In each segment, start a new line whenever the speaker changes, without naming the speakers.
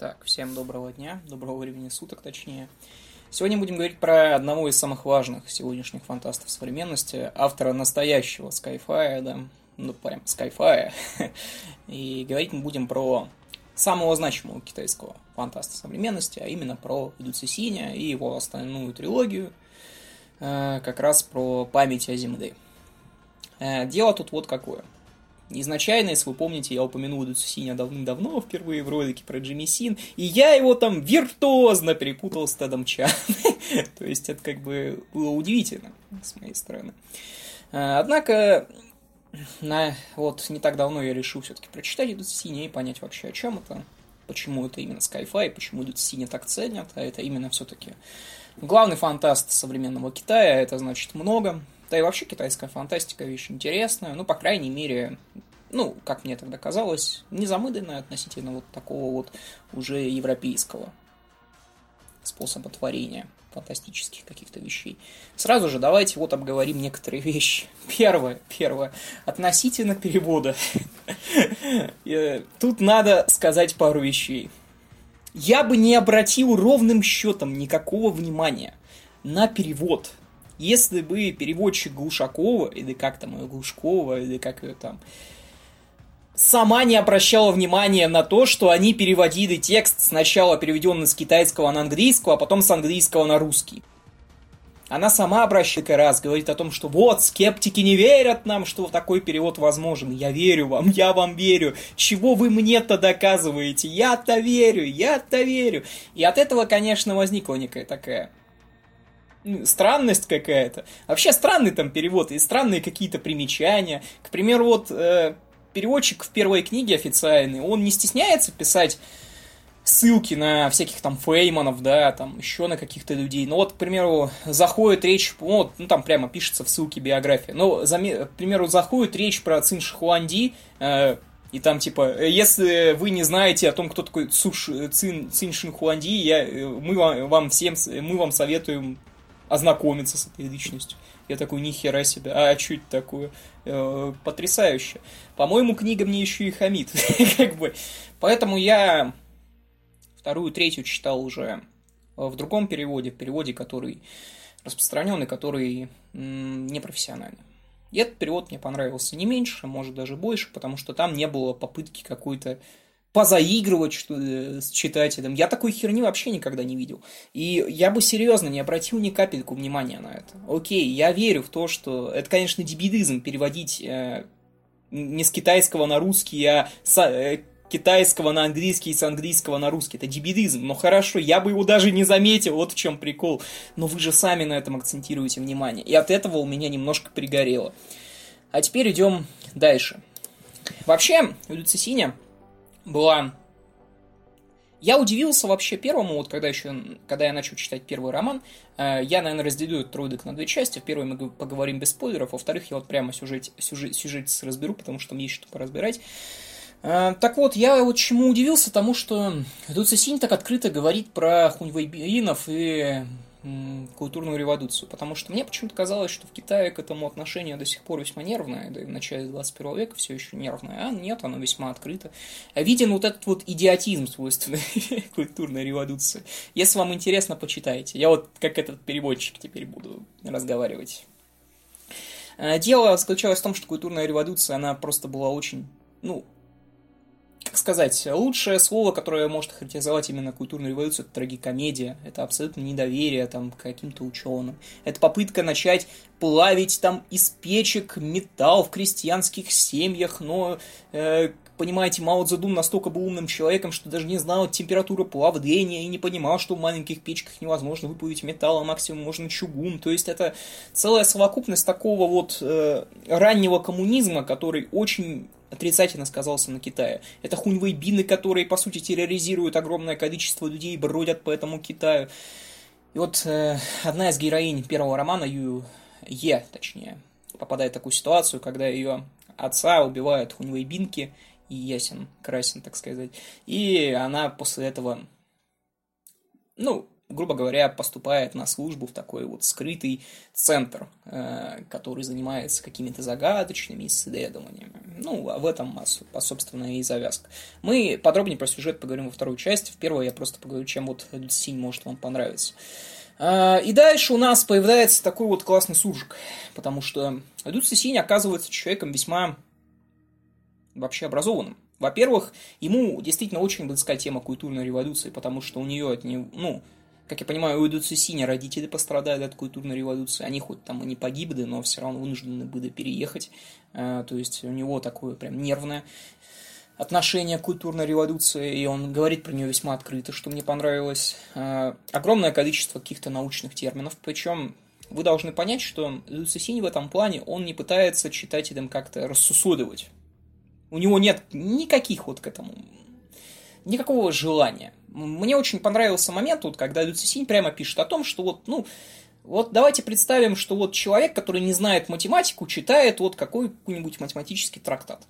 Так, всем доброго дня, доброго времени суток точнее. Сегодня будем говорить про одного из самых важных сегодняшних фантастов современности, автора настоящего Skyfire, да, ну прям Skyfire. И говорить мы будем про самого значимого китайского фантаста современности, а именно про Идуци Синя и его остальную трилогию, э, как раз про память о Земле. Э, дело тут вот какое – Изначально, если вы помните, я упомянул Эду Цусиня давным-давно, впервые в ролике про Джимми Син, и я его там виртуозно перепутал с Тедом Чан. То есть это как бы было удивительно с моей стороны. А, однако, на, вот не так давно я решил все-таки прочитать Эду Цусиня и понять вообще, о чем это, почему это именно Skyfi, почему Эду Цусиня так ценят, а это именно все-таки главный фантаст современного Китая, это значит много, да и вообще китайская фантастика вещь интересная, ну, по крайней мере, ну, как мне тогда казалось, незамыданная относительно вот такого вот уже европейского способа творения фантастических каких-то вещей. Сразу же давайте вот обговорим некоторые вещи. Первое, первое, относительно перевода. Э, тут надо сказать пару вещей. Я бы не обратил ровным счетом никакого внимания на перевод – если бы переводчик Глушакова, или как там ее Глушкова, или как ее там, сама не обращала внимания на то, что они переводили текст сначала переведенный с китайского на английского, а потом с английского на русский. Она сама обращает раз, говорит о том, что вот, скептики не верят нам, что такой перевод возможен. Я верю вам, я вам верю. Чего вы мне-то доказываете? Я-то верю, я-то верю. И от этого, конечно, возникла некая такая странность какая-то. Вообще странный там перевод и странные какие-то примечания. К примеру, вот э, переводчик в первой книге официальный, он не стесняется писать ссылки на всяких там фейманов, да, там еще на каких-то людей. Ну вот, к примеру, заходит речь, вот, ну там прямо пишется в ссылке биография. Но, к примеру, заходит речь про Цин Шихуанди, э, и там, типа, если вы не знаете о том, кто такой Цуш, Цин, Цин Шинхуанди, я, э, мы вам, вам всем, мы вам советуем ознакомиться с этой личностью. Я такой, нихера себе, а что это такое? Э, потрясающе. По-моему, книга мне еще и хамит. как бы. Поэтому я вторую, третью читал уже в другом переводе, в переводе, который распространенный, который непрофессиональный. И этот перевод мне понравился не меньше, может даже больше, потому что там не было попытки какой-то позаигрывать что с читателем. Я такой херни вообще никогда не видел. И я бы серьезно не обратил ни капельку внимания на это. Окей, я верю в то, что это, конечно, дебилизм переводить э, не с китайского на русский, а с э, китайского на английский и с английского на русский. Это дебилизм. Но хорошо, я бы его даже не заметил, вот в чем прикол. Но вы же сами на этом акцентируете внимание. И от этого у меня немножко пригорело. А теперь идем дальше. Вообще, Люцисиня была... Я удивился вообще первому, вот когда еще, когда я начал читать первый роман, э, я, наверное, разделю этот ролик на две части. В первой мы поговорим без спойлеров, во-вторых, я вот прямо сюжет, сюжет, сюжет разберу, потому что мне есть что поразбирать. Э, так вот, я вот чему удивился, тому, что Дуца Синь так открыто говорит про хуньвайбинов и культурную революцию, потому что мне почему-то казалось, что в Китае к этому отношение до сих пор весьма нервное, да и в начале 21 века все еще нервное, а нет, оно весьма открыто. А виден вот этот вот идиотизм свойственный культурной революции. Если вам интересно, почитайте. Я вот как этот переводчик теперь буду разговаривать. Э, дело заключалось в том, что культурная революция, она просто была очень, ну, как сказать, лучшее слово, которое может характеризовать именно культурную революцию, это трагикомедия. Это абсолютно недоверие там, к каким-то ученым. Это попытка начать плавить там из печек металл в крестьянских семьях, но э, понимаете, Мао Цзэдун настолько был умным человеком, что даже не знал температуру плавления и не понимал, что в маленьких печках невозможно выплавить металл, а максимум можно чугун. То есть это целая совокупность такого вот э, раннего коммунизма, который очень отрицательно сказался на Китае. Это хуньвейбины, которые, по сути, терроризируют огромное количество людей, бродят по этому Китаю. И вот э, одна из героинь первого романа, Ю Е, точнее, попадает в такую ситуацию, когда ее отца убивают хуньвейбинки, и ясен, красен, так сказать. И она после этого, ну, грубо говоря, поступает на службу в такой вот скрытый центр, э, который занимается какими-то загадочными исследованиями. Ну, а в этом, собственно, и завязка. Мы подробнее про сюжет поговорим во второй части. В первой я просто поговорю, чем вот Синь может вам понравиться. А, и дальше у нас появляется такой вот классный суржик, потому что Дюци Синь оказывается человеком весьма вообще образованным. Во-первых, ему действительно очень близка тема культурной революции, потому что у нее от нее, ну, как я понимаю, у Эдуци Синя родители пострадали от культурной революции. Они хоть там и не погибли, но все равно вынуждены были переехать. А, то есть у него такое прям нервное отношение к культурной революции, и он говорит про нее весьма открыто, что мне понравилось. А, огромное количество каких-то научных терминов, причем вы должны понять, что Люцисини в этом плане, он не пытается читателям как-то рассусоливать. У него нет никаких вот к этому, никакого желания. Мне очень понравился момент, вот, когда Люцисинь прямо пишет о том, что вот, ну, вот давайте представим, что вот человек, который не знает математику, читает вот какой-нибудь математический трактат.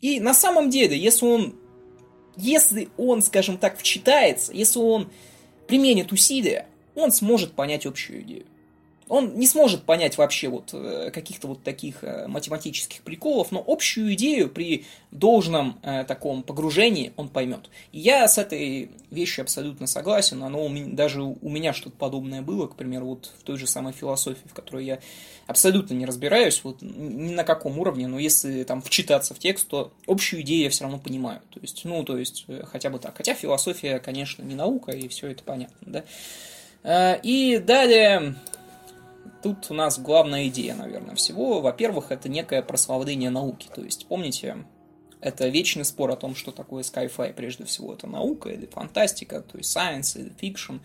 И на самом деле, если он, если он, скажем так, вчитается, если он применит усилия, он сможет понять общую идею он не сможет понять вообще вот э, каких-то вот таких э, математических приколов, но общую идею при должном э, таком погружении он поймет. И я с этой вещью абсолютно согласен, оно у меня, даже у меня что-то подобное было, к примеру, вот в той же самой философии, в которой я абсолютно не разбираюсь, вот ни на каком уровне, но если там вчитаться в текст, то общую идею я все равно понимаю. То есть, ну, то есть, хотя бы так. Хотя философия, конечно, не наука, и все это понятно, да. И далее тут у нас главная идея, наверное, всего. Во-первых, это некое прославление науки. То есть, помните, это вечный спор о том, что такое sci-fi. Прежде всего, это наука или фантастика, то есть science или fiction.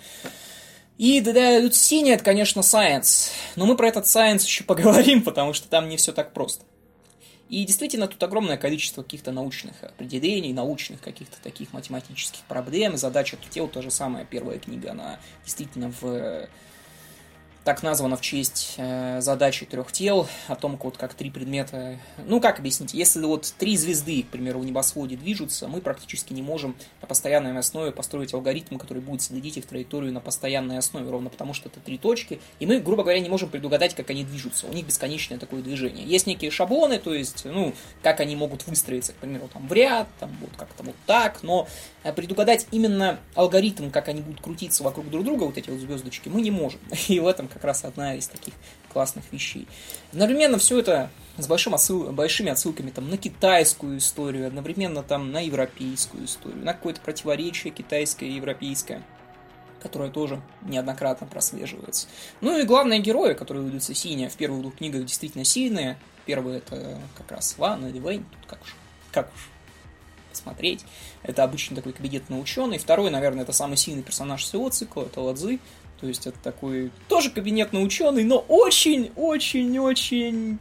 И для Люцини это, конечно, science. Но мы про этот science еще поговорим, потому что там не все так просто. И действительно, тут огромное количество каких-то научных определений, научных каких-то таких математических проблем, задача Тутел, та же самая первая книга, она действительно в так названо в честь э, задачи трех тел, о том, вот как три предмета... Ну, как объяснить? Если вот три звезды, к примеру, в небосводе движутся, мы практически не можем на постоянной основе построить алгоритм, который будет следить их траекторию на постоянной основе, ровно потому что это три точки, и мы, грубо говоря, не можем предугадать, как они движутся. У них бесконечное такое движение. Есть некие шаблоны, то есть, ну, как они могут выстроиться, к примеру, там в ряд, там вот как-то вот так, но э, предугадать именно алгоритм, как они будут крутиться вокруг друг друга, вот эти вот звездочки, мы не можем. И в этом как раз одна из таких классных вещей. Одновременно все это с большим отсыл, большими отсылками там, на китайскую историю, одновременно там, на европейскую историю, на какое-то противоречие китайское и европейское, которое тоже неоднократно прослеживается. Ну и главные герои, которые выдаются синие в первых двух книгах, действительно сильные. Первый это как раз Ван или Вейн, тут как уж, как уж посмотреть. Это обычно такой кабинетный ученый. Второй, наверное, это самый сильный персонаж всего цикла, это Ладзы. То есть это такой тоже кабинетный ученый, но очень-очень-очень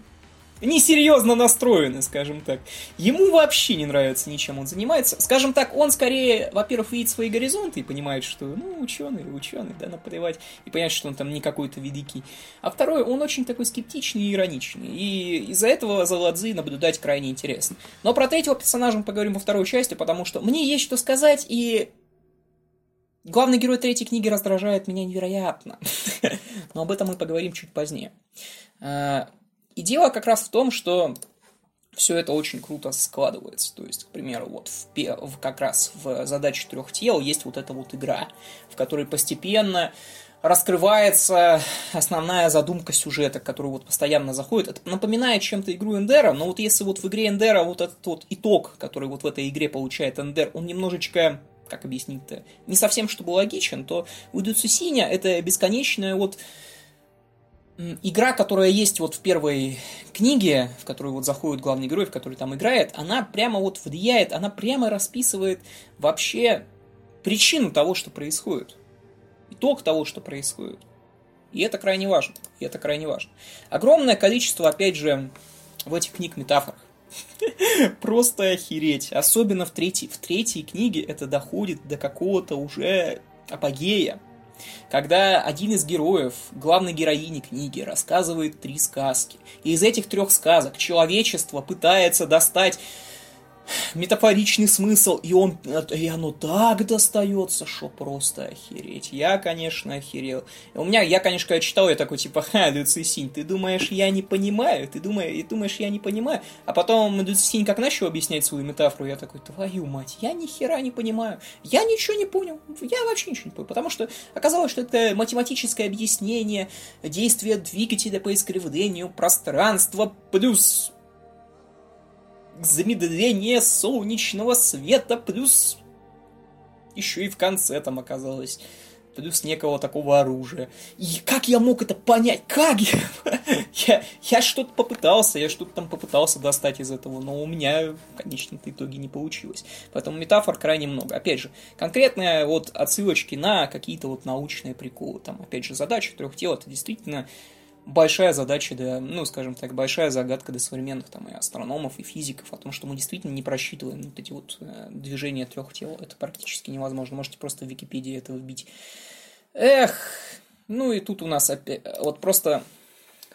несерьезно настроенный, скажем так. Ему вообще не нравится ничем он занимается. Скажем так, он скорее, во-первых, видит свои горизонты и понимает, что, ну, ученый, ученый, да, наплевать, и понимает, что он там не какой-то великий. А второй, он очень такой скептичный и ироничный. И из-за этого за Ладзи наблюдать крайне интересно. Но про третьего персонажа мы поговорим во второй части, потому что мне есть что сказать, и Главный герой третьей книги раздражает меня невероятно. Но об этом мы поговорим чуть позднее. А, и дело как раз в том, что все это очень круто складывается. То есть, к примеру, вот в, в, как раз в задаче трех тел есть вот эта вот игра, в которой постепенно раскрывается основная задумка сюжета, который вот постоянно заходит. Это напоминает чем-то игру Эндера, но вот если вот в игре Эндера вот этот вот итог, который вот в этой игре получает Эндер, он немножечко как объяснить-то, не совсем чтобы логичен, то у Синя это бесконечная вот игра, которая есть вот в первой книге, в которую вот заходит главный герой, в который там играет, она прямо вот влияет, она прямо расписывает вообще причину того, что происходит. Итог того, что происходит. И это крайне важно. И это крайне важно. Огромное количество, опять же, в этих книг метафор. Просто охереть. Особенно в третьей, в третьей книге это доходит до какого-то уже апогея. Когда один из героев, главной героини книги, рассказывает три сказки. И из этих трех сказок человечество пытается достать метафоричный смысл, и он, и оно так достается, что просто охереть. Я, конечно, охерел. У меня, я, конечно, когда читал, я такой, типа, ха, Люцисинь, ты думаешь, я не понимаю? Ты думаешь, и думаешь, я не понимаю? А потом Люцисинь как начал объяснять свою метафору, я такой, твою мать, я ни хера не понимаю. Я ничего не понял. Я вообще ничего не понял. Потому что оказалось, что это математическое объяснение действия двигателя по искривлению пространства плюс замедление солнечного света, плюс еще и в конце там оказалось плюс некого такого оружия. И как я мог это понять? Как я? я, я что-то попытался, я что-то там попытался достать из этого, но у меня в конечном итоге не получилось. Поэтому метафор крайне много. Опять же, конкретные вот отсылочки на какие-то вот научные приколы. Там, опять же, задача трех тел, это действительно большая задача, да, ну, скажем так, большая загадка для современных там и астрономов, и физиков, о том, что мы действительно не просчитываем вот эти вот э, движения трех тел. Это практически невозможно. Можете просто в Википедии это вбить. Эх, ну и тут у нас опять, вот просто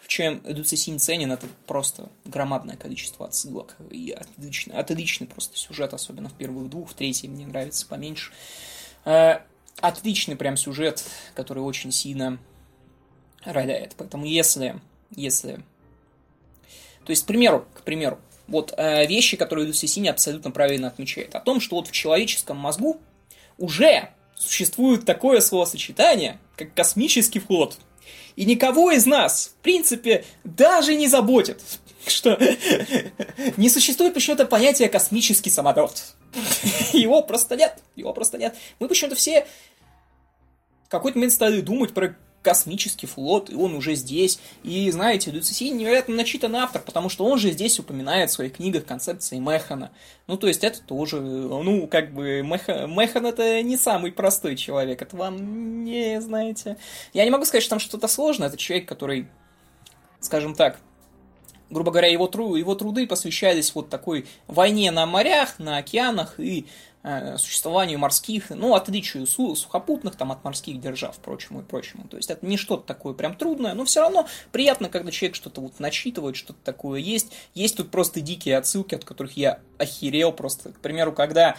в чем Эдуцесинь ценен, это просто громадное количество отсылок и отличный, отличный просто сюжет, особенно в первых двух, в третьей мне нравится поменьше. Э, отличный прям сюжет, который очень сильно роляет. Поэтому если, если... То есть, к примеру, к примеру, вот э, вещи, которые Люсисини абсолютно правильно отмечает, о том, что вот в человеческом мозгу уже существует такое словосочетание, как космический флот. И никого из нас, в принципе, даже не заботит, что не существует почему-то понятия космический самолет. Его просто нет. Его просто нет. Мы почему-то все в какой-то момент стали думать про космический флот, и он уже здесь. И, знаете, Люцисий невероятно начитанный автор, потому что он же здесь упоминает в своих книгах концепции Механа. Ну, то есть это тоже, ну, как бы, Меха... Механ это не самый простой человек, это вам не, знаете... Я не могу сказать, что там что-то сложное, это человек, который, скажем так, грубо говоря, его, тру, его труды посвящались вот такой войне на морях, на океанах и существованию морских, ну, отличию сухопутных там от морских держав, прочему и прочему. То есть это не что-то такое прям трудное, но все равно приятно, когда человек что-то вот начитывает, что-то такое есть. Есть тут просто дикие отсылки, от которых я охерел просто. К примеру, когда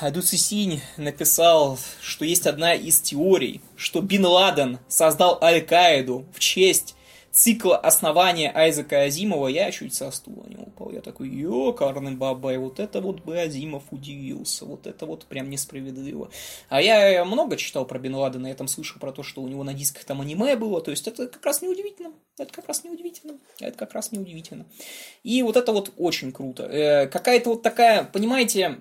Адуцисинь написал, что есть одна из теорий, что Бин Ладен создал Аль-Каиду в честь цикла основания Айзека Азимова, я чуть со стула не упал. Я такой, ёкарный бабай, вот это вот бы Азимов удивился, вот это вот прям несправедливо. А я много читал про Бен Ладена, я там слышал про то, что у него на дисках там аниме было, то есть это как раз неудивительно. Это как раз неудивительно. Это как раз неудивительно. И вот это вот очень круто. Э, какая-то вот такая, понимаете,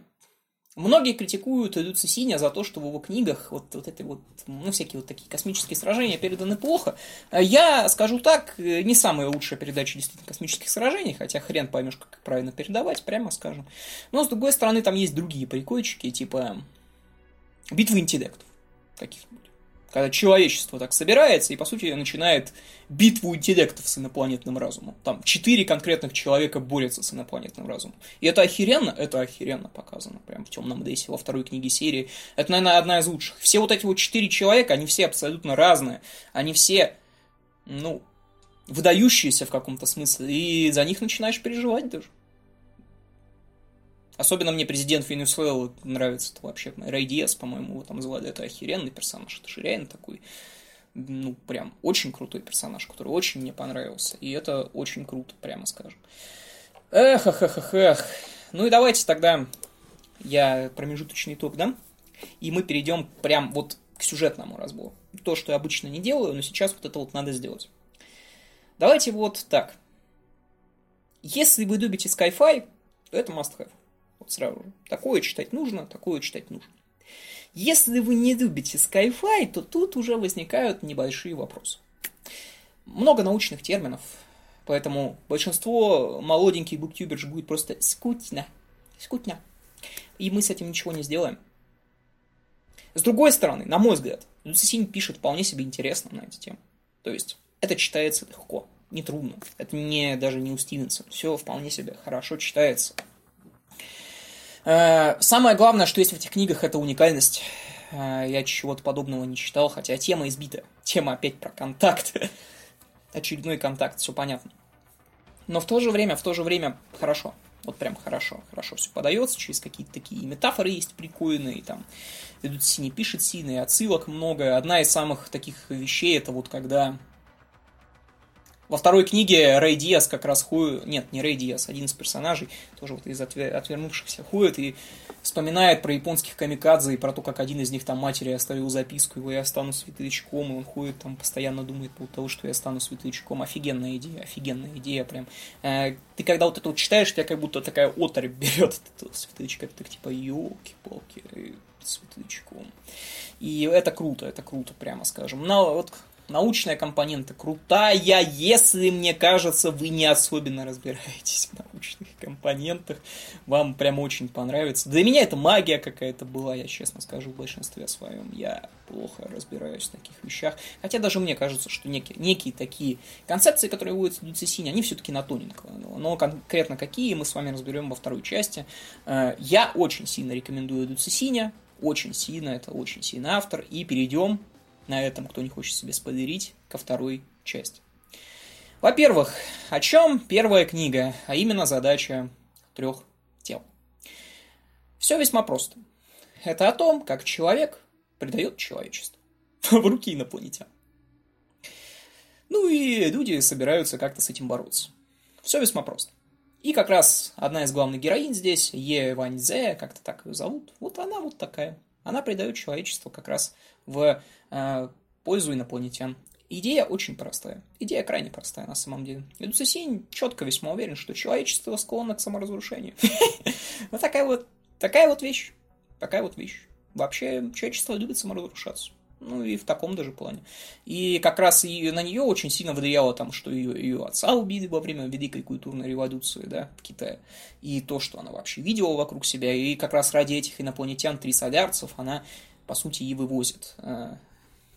Многие критикуют Эдуца Синя за то, что в его книгах вот, вот эти вот, ну, всякие вот такие космические сражения переданы плохо. Я скажу так, не самая лучшая передача действительно космических сражений, хотя хрен поймешь, как правильно передавать, прямо скажем. Но, с другой стороны, там есть другие прикольчики, типа битвы интеллектов каких-нибудь когда человечество так собирается и, по сути, начинает битву интеллектов с инопланетным разумом. Там четыре конкретных человека борются с инопланетным разумом. И это охеренно, это охеренно показано, прям в темном Дейсе, во второй книге серии. Это, наверное, одна из лучших. Все вот эти вот четыре человека, они все абсолютно разные. Они все, ну, выдающиеся в каком-то смысле, и за них начинаешь переживать даже. Особенно мне президент Венесуэлы нравится это вообще. Рэй Диас, по-моему, его там звали. Это охеренный персонаж. Это же реально такой, ну, прям очень крутой персонаж, который очень мне понравился. И это очень круто, прямо скажем. Эх, эх, эх, эх, эх. Ну и давайте тогда я промежуточный итог дам. И мы перейдем прям вот к сюжетному разбору. То, что я обычно не делаю, но сейчас вот это вот надо сделать. Давайте вот так. Если вы любите Skyfi, то это must have. Вот сразу же. Такое читать нужно, такое читать нужно. Если вы не любите Skyfi, то тут уже возникают небольшие вопросы. Много научных терминов, поэтому большинство молоденьких буктюберш будет просто скучно. Скучно. И мы с этим ничего не сделаем. С другой стороны, на мой взгляд, Люцисинь пишет вполне себе интересно на эти темы. То есть, это читается легко, нетрудно. Это не, даже не у Стивенса. Все вполне себе хорошо читается. Э, самое главное, что есть в этих книгах, это уникальность. Э, я чего-то подобного не читал, хотя тема избита. Тема опять про контакт. Очередной контакт, все понятно. Но в то же время, в то же время, хорошо. Вот прям хорошо, хорошо все подается, через какие-то такие метафоры есть прикольные, там, ведут синий пишет синий, отсылок много. Одна из самых таких вещей, это вот когда во второй книге Рэй Диас как раз хует, нет, не Рэй Диас, один из персонажей, тоже вот из отвер... отвернувшихся хует и вспоминает про японских камикадзе и про то, как один из них там матери оставил записку, его я стану светлячком, и он ходит там, постоянно думает по того, что я стану светлячком. Офигенная идея, офигенная идея прям. Э, ты когда вот это вот читаешь, тебя как будто такая оторь берет от этого светлячка, ты так типа, елки-палки, светлячком. И это круто, это круто, прямо скажем. Но вот научная компонента крутая, если, мне кажется, вы не особенно разбираетесь в научных компонентах, вам прям очень понравится. Для меня это магия какая-то была, я честно скажу, в большинстве своем. Я плохо разбираюсь в таких вещах. Хотя даже мне кажется, что некие, некие такие концепции, которые вводятся в Люцисине, они все-таки на тоненького. Но конкретно какие, мы с вами разберем во второй части. Э, я очень сильно рекомендую Люцисине, очень сильно, это очень сильный автор. И перейдем на этом, кто не хочет себе спойлерить, ко второй части. Во-первых, о чем первая книга, а именно задача трех тел. Все весьма просто. Это о том, как человек предает человечество в руки инопланетян. Ну и люди собираются как-то с этим бороться. Все весьма просто. И как раз одна из главных героинь здесь, Е Ваньзе, как-то так ее зовут, вот она вот такая. Она предает человечество как раз в э, пользу инопланетян. Идея очень простая. Идея крайне простая на самом деле. Эдуцесинь четко весьма уверен, что человечество склонно к саморазрушению. Вот такая вот, такая вот вещь. Такая вот вещь. Вообще, человечество любит саморазрушаться. Ну и в таком даже плане. И как раз и на нее очень сильно влияло там, что ее, ее отца убили во время Великой культурной революции, да, в Китае. И то, что она вообще видела вокруг себя. И как раз ради этих инопланетян, трисолярцев, она по сути, и вывозит.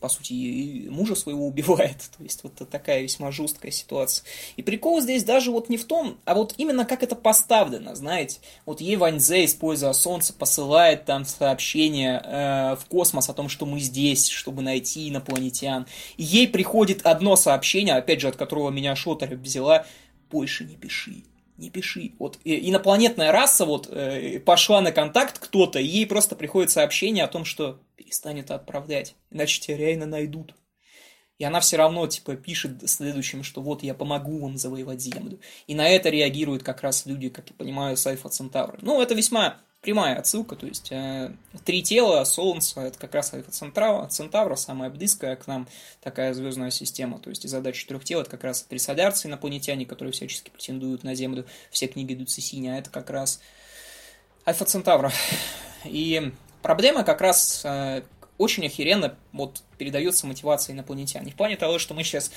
По сути, и мужа своего убивает. То есть, вот такая весьма жесткая ситуация. И прикол здесь даже вот не в том, а вот именно как это поставлено, знаете. Вот ей Ваньзе, используя солнце, посылает там сообщение э, в космос о том, что мы здесь, чтобы найти инопланетян. И ей приходит одно сообщение, опять же, от которого меня Шотарь взяла, больше не пиши не пиши. Вот инопланетная раса вот э, пошла на контакт кто-то, и ей просто приходит сообщение о том, что перестань это отправлять, иначе тебя реально найдут. И она все равно, типа, пишет следующим, что вот я помогу вам завоевать Землю. И на это реагируют как раз люди, как я понимаю, с Альфа Центавра. Ну, это весьма прямая отсылка, то есть э, три тела, Солнце, это как раз Альфа Центавра, Центавра, самая близкая к нам такая звездная система, то есть и задача трех тел, это как раз трисолярцы, инопланетяне, которые всячески претендуют на Землю, все книги идут Синя, а это как раз Альфа Центавра. И проблема как раз э, очень охеренно вот передается мотивация инопланетян. Не в плане того, что мы сейчас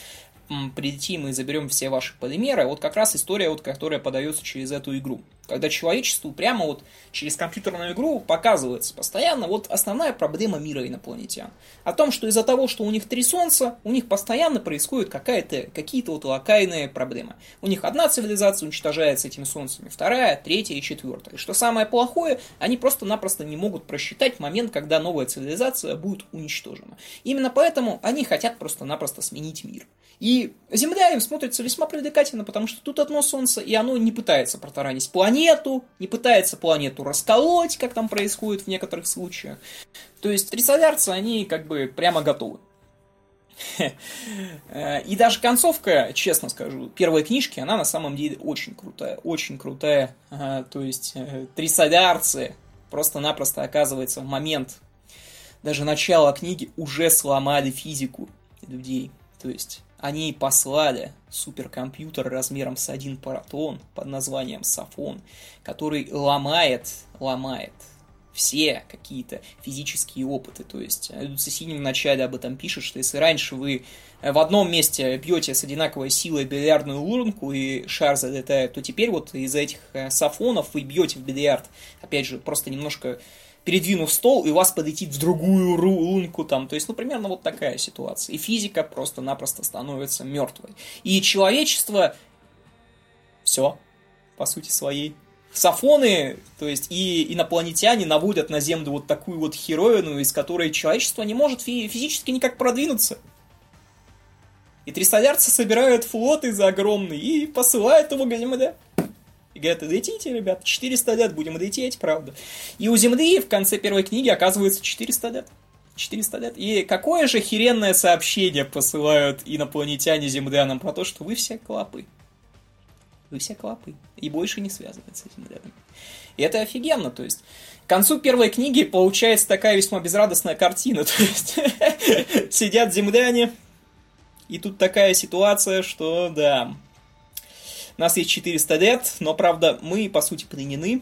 прилетим и заберем все ваши полимеры, вот как раз история, вот, которая подается через эту игру когда человечеству прямо вот через компьютерную игру показывается постоянно вот основная проблема мира инопланетян. О том, что из-за того, что у них три солнца, у них постоянно происходит какая-то, какие-то вот локальные проблемы. У них одна цивилизация уничтожается этими солнцами, вторая, третья и четвертая. И что самое плохое, они просто-напросто не могут просчитать момент, когда новая цивилизация будет уничтожена. Именно поэтому они хотят просто-напросто сменить мир. И Земля им смотрится весьма привлекательно, потому что тут одно солнце, и оно не пытается протаранить планету, планету, не пытается планету расколоть, как там происходит в некоторых случаях. То есть трисолярцы, они как бы прямо готовы. И даже концовка, честно скажу, первой книжки, она на самом деле очень крутая, очень крутая. То есть э, трисолярцы просто-напросто оказывается в момент даже начала книги уже сломали физику людей. То есть они послали суперкомпьютер размером с один паратон под названием Сафон, который ломает, ломает все какие-то физические опыты. То есть Люцисинин в начале об этом пишет, что если раньше вы в одном месте бьете с одинаковой силой бильярдную лунку и шар залетает, то теперь вот из-за этих э, сафонов вы бьете в бильярд, опять же, просто немножко передвинув стол, и у вас полетит в другую лунку там. То есть, ну, примерно вот такая ситуация. И физика просто-напросто становится мертвой. И человечество все, по сути своей. Сафоны, то есть и инопланетяне наводят на Землю вот такую вот хероину, из которой человечество не может фи- физически никак продвинуться. И трисолярцы собирают флоты за огромный и посылают его ГМД. И говорят, летите, ребят, 400 лет будем лететь, правда. И у Земли в конце первой книги оказывается 400 лет. 400 лет. И какое же херенное сообщение посылают инопланетяне землянам про то, что вы все клопы. Вы все клопы. И больше не связывать с этим. И это офигенно, то есть. К концу первой книги получается такая весьма безрадостная картина. То есть сидят земляне, и тут такая ситуация, что да, у нас есть 400 лет, но, правда, мы, по сути, пленены.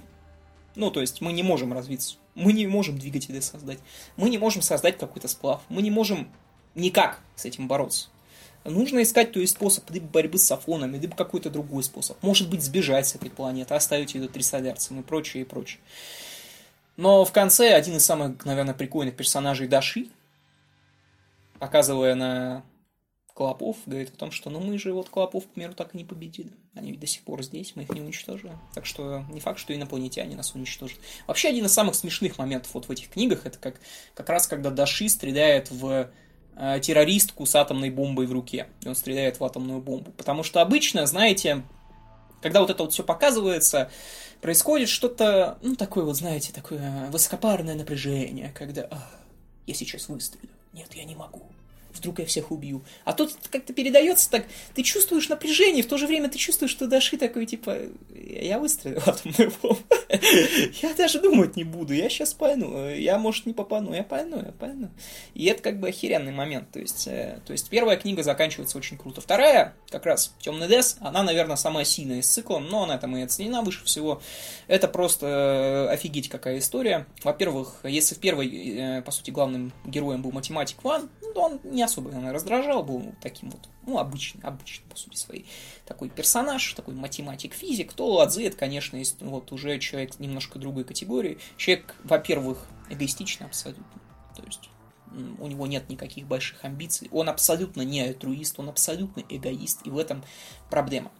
Ну, то есть мы не можем развиться. Мы не можем двигатели создать. Мы не можем создать какой-то сплав. Мы не можем никак с этим бороться. Нужно искать, то есть, способ либо борьбы с афонами, либо какой-то другой способ. Может быть, сбежать с этой планеты, оставить ее трисолярцам и прочее, и прочее. Но в конце один из самых, наверное, прикольных персонажей Даши, показывая на Клопов, говорит о том, что ну мы же вот Клопов, к примеру, так и не победили. Они ведь до сих пор здесь, мы их не уничтожили. Так что не факт, что инопланетяне нас уничтожат. Вообще один из самых смешных моментов вот в этих книгах, это как, как раз когда Даши стреляет в Э, террористку с атомной бомбой в руке. И он стреляет в атомную бомбу. Потому что обычно, знаете, когда вот это вот все показывается, происходит что-то, ну, такое вот, знаете, такое высокопарное напряжение, когда я сейчас выстрелю. Нет, я не могу вдруг я всех убью. А тут как-то передается так, ты чувствуешь напряжение, в то же время ты чувствуешь, что Даши такой, типа, я выстрелил атомную бомбу. Я даже думать не буду, я сейчас пойну. Я, может, не попану, я пойну, я пойну. И это как бы охеренный момент. То есть, э, то есть первая книга заканчивается очень круто. Вторая, как раз Темный Дес, она, наверное, самая сильная из цикла, но она там и оценена выше всего. Это просто э, офигеть какая история. Во-первых, если в первой, э, по сути, главным героем был математик Ван, он не особо, наверное, раздражал, был таким вот, ну, обычный, обычный, по сути, своей такой персонаж, такой математик-физик, то Ладзе, это, конечно, есть вот уже человек немножко другой категории. Человек, во-первых, эгоистичный абсолютно, то есть у него нет никаких больших амбиций, он абсолютно не альтруист, он абсолютно эгоист, и в этом проблема.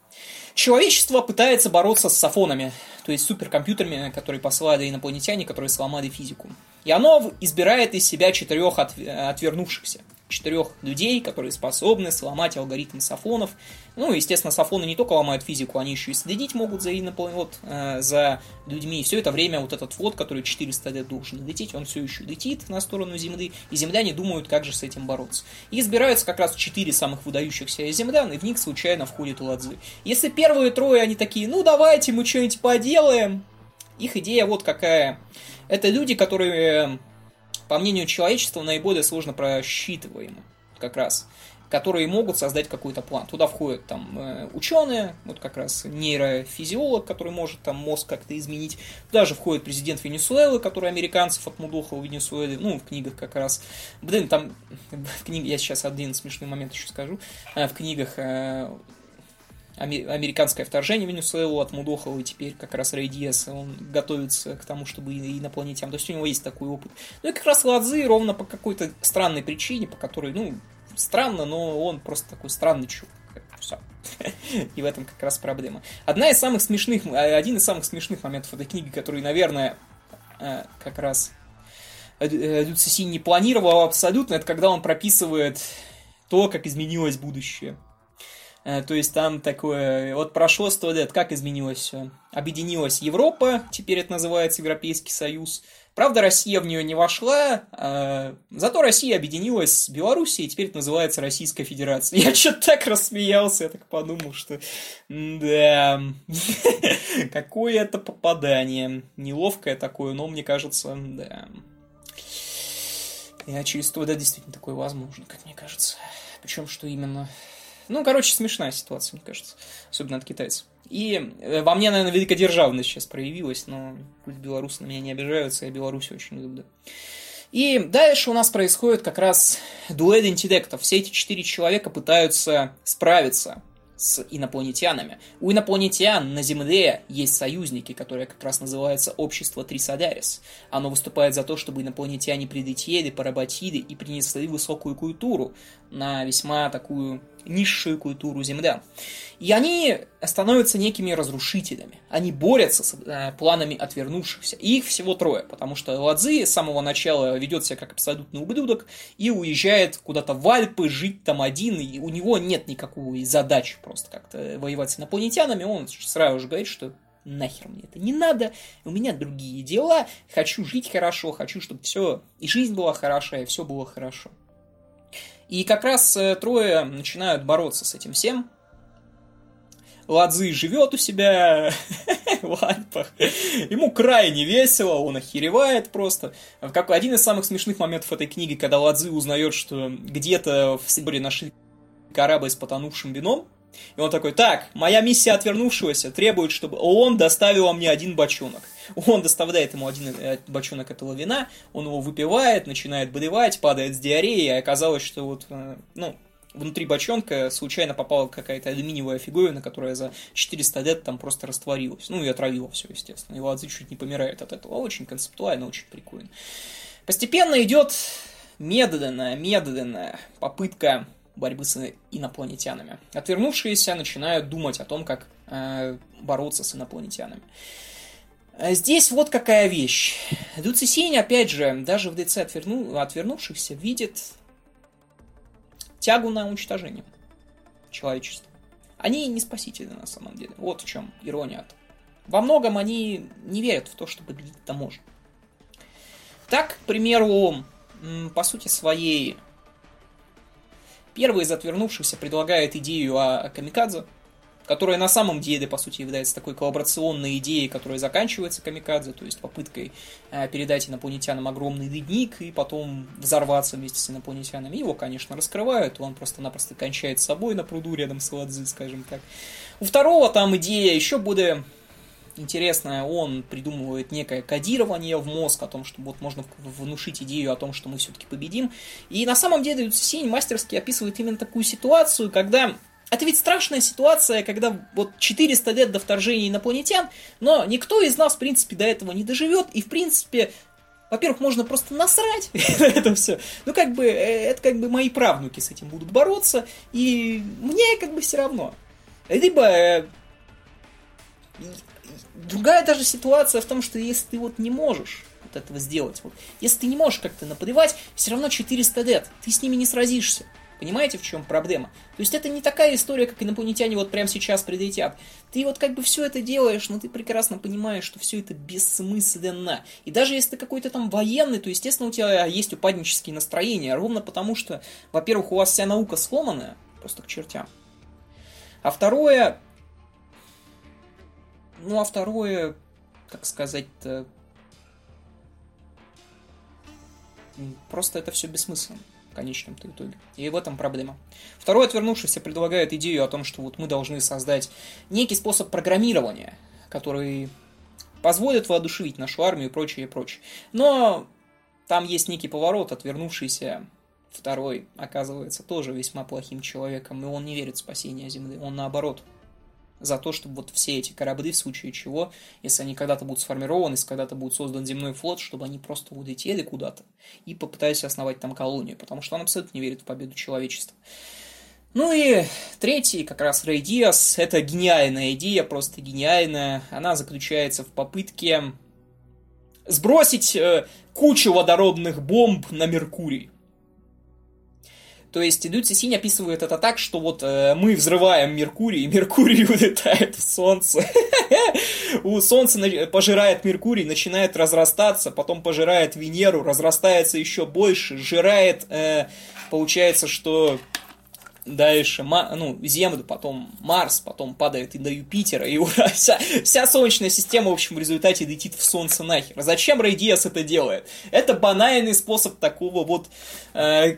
Человечество пытается бороться с сафонами, то есть суперкомпьютерами, которые посылали инопланетяне, которые сломали физику. И оно избирает из себя четырех отвернувшихся четырех людей, которые способны сломать алгоритм сафонов. Ну, естественно, сафоны не только ломают физику, они еще и следить могут за, вот, э, за людьми. И все это время вот этот флот, который 400 лет должен лететь, он все еще летит на сторону Земли, и земляне думают, как же с этим бороться. И избираются как раз четыре самых выдающихся землян, и в них случайно входит Уладзы. Если первые трое, они такие, ну давайте мы что-нибудь поделаем, их идея вот какая. Это люди, которые по мнению человечества, наиболее сложно просчитываемы как раз которые могут создать какой-то план. Туда входят там э, ученые, вот как раз нейрофизиолог, который может там мозг как-то изменить. Туда же входит президент Венесуэлы, который американцев отмудохал в Венесуэле, ну, в книгах как раз. Блин, там в книге, я сейчас один смешной момент еще скажу, э, в книгах э, американское вторжение Венесуэлу от Мудохова, и теперь как раз Рэй Диас, он готовится к тому, чтобы инопланетян. То есть у него есть такой опыт. Ну и как раз Ладзы ровно по какой-то странной причине, по которой, ну, странно, но он просто такой странный чувак. Все. И в этом как раз проблема. Одна из самых смешных, один из самых смешных моментов этой книги, который, наверное, э, как раз Люцисий не планировал абсолютно, это когда он прописывает то, как изменилось будущее. Э, то есть там такое, вот прошло сто лет, как изменилось все? Объединилась Европа, теперь это называется Европейский Союз. Правда, Россия в нее не вошла, а, зато Россия объединилась с Белоруссией, и теперь это называется Российская Федерация. Я что-то так рассмеялся, я так подумал, что да, какое это попадание. Неловкое такое, но мне кажется, да. Я то, да, действительно такое возможно, как мне кажется. Причем, что именно ну, короче, смешная ситуация, мне кажется. Особенно от китайцев. И э, во мне, наверное, великодержавность сейчас проявилась, но пусть белорусы на меня не обижаются, я Беларусь очень люблю. И дальше у нас происходит как раз дуэль интеллектов. Все эти четыре человека пытаются справиться с инопланетянами. У инопланетян на Земле есть союзники, которые как раз называются Общество Трисодарис. Оно выступает за то, чтобы инопланетяне прилетели, поработили и принесли высокую культуру на весьма такую низшую культуру землян. И они становятся некими разрушителями. Они борются с э, планами отвернувшихся. И их всего трое, потому что Ладзи с самого начала ведет себя как абсолютный ублюдок и уезжает куда-то в Альпы жить там один, и у него нет никакой задачи просто как-то воевать с инопланетянами. Он сразу же говорит, что нахер мне это не надо, у меня другие дела, хочу жить хорошо, хочу, чтобы все, и жизнь была хороша, и все было хорошо. И как раз э, трое начинают бороться с этим всем. Ладзы живет у себя в Альпах. Ему крайне весело, он охеревает просто. Как один из самых смешных моментов этой книги, когда Ладзы узнает, что где-то в Сибири нашли корабль с потонувшим вином, и он такой, так, моя миссия отвернувшегося требует, чтобы он доставил мне один бочонок. Он доставляет ему один э, бочонок этого вина, он его выпивает, начинает болевать, падает с диареей, и оказалось, что вот, э, ну, внутри бочонка случайно попала какая-то алюминиевая фиговина, которая за 400 лет там просто растворилась. Ну и отравила все, естественно. И Ладзи чуть не помирает от этого. Очень концептуально, очень прикольно. Постепенно идет медленная, медленная попытка борьбы с инопланетянами. Отвернувшиеся начинают думать о том, как э, бороться с инопланетянами. А здесь вот какая вещь. Дуцисень, опять же, даже в лице отверну, отвернувшихся видит тягу на уничтожение человечества. Они не спасители на самом деле. Вот в чем ирония. Во многом они не верят в то, что победить-то можно. Так, к примеру, по сути своей Первый из отвернувшихся предлагает идею о камикадзе, которая на самом деле, по сути, является такой коллаборационной идеей, которая заканчивается камикадзе, то есть попыткой э, передать инопланетянам огромный ледник и потом взорваться вместе с инопланетянами. Его, конечно, раскрывают, он просто-напросто кончает с собой на пруду рядом с Ладзи, скажем так. У второго там идея еще более интересное, он придумывает некое кодирование в мозг о том, что вот можно внушить идею о том, что мы все-таки победим. И на самом деле Синь мастерски описывает именно такую ситуацию, когда это ведь страшная ситуация, когда вот 400 лет до вторжения инопланетян, но никто из нас, в принципе, до этого не доживет, и, в принципе, во-первых, можно просто насрать на это все. Ну, как бы, э, это как бы мои правнуки с этим будут бороться, и мне как бы все равно. Либо э, другая даже ситуация в том, что если ты вот не можешь вот этого сделать, вот, если ты не можешь как-то нападевать, все равно 400 лет, ты с ними не сразишься. Понимаете, в чем проблема? То есть это не такая история, как инопланетяне вот прямо сейчас прилетят. Ты вот как бы все это делаешь, но ты прекрасно понимаешь, что все это бессмысленно. И даже если ты какой-то там военный, то, естественно, у тебя есть упаднические настроения, ровно потому что, во-первых, у вас вся наука сломанная, просто к чертям. А второе, ну, а второе, как сказать-то, просто это все бессмысленно в конечном-то итоге. И в этом проблема. Второй отвернувшийся предлагает идею о том, что вот мы должны создать некий способ программирования, который позволит воодушевить нашу армию и прочее, и прочее. Но там есть некий поворот, отвернувшийся второй оказывается тоже весьма плохим человеком, и он не верит в спасение Земли, он наоборот за то, чтобы вот все эти корабли, в случае чего, если они когда-то будут сформированы, если когда-то будет создан земной флот, чтобы они просто улетели куда-то и попытались основать там колонию, потому что он абсолютно не верит в победу человечества. Ну и третий, как раз Рэй Диас, это гениальная идея, просто гениальная. Она заключается в попытке сбросить э, кучу водородных бомб на Меркурий. То есть Дю Цисинь описывает это так, что вот э, мы взрываем Меркурий, и Меркурий улетает в Солнце. У Солнца пожирает Меркурий, начинает разрастаться, потом пожирает Венеру, разрастается еще больше, жирает, э, получается, что дальше ну, Землю, потом Марс, потом падает и до Юпитера, и ура, вся, вся Солнечная система, в общем, в результате летит в Солнце нахер. Зачем Рэй Диас это делает? Это банальный способ такого вот э,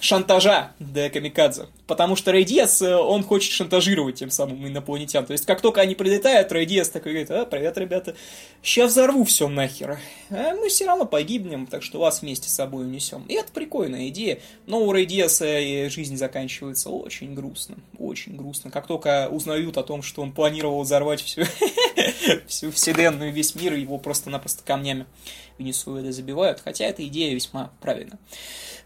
шантажа для Камикадзе. Потому что Рэй Диас, э, он хочет шантажировать тем самым инопланетян. То есть, как только они прилетают, Рэй Диас такой говорит, а, привет, ребята, сейчас взорву все нахер. А мы все равно погибнем, так что вас вместе с собой унесем. И это прикольная идея. Но у Рэй Диаса жизнь заканчивается очень грустно. Очень грустно. Как только узнают о том, что он планировал взорвать всю, всю вселенную, весь мир, его просто-напросто камнями Венесуэле забивают. Хотя эта идея весьма правильна.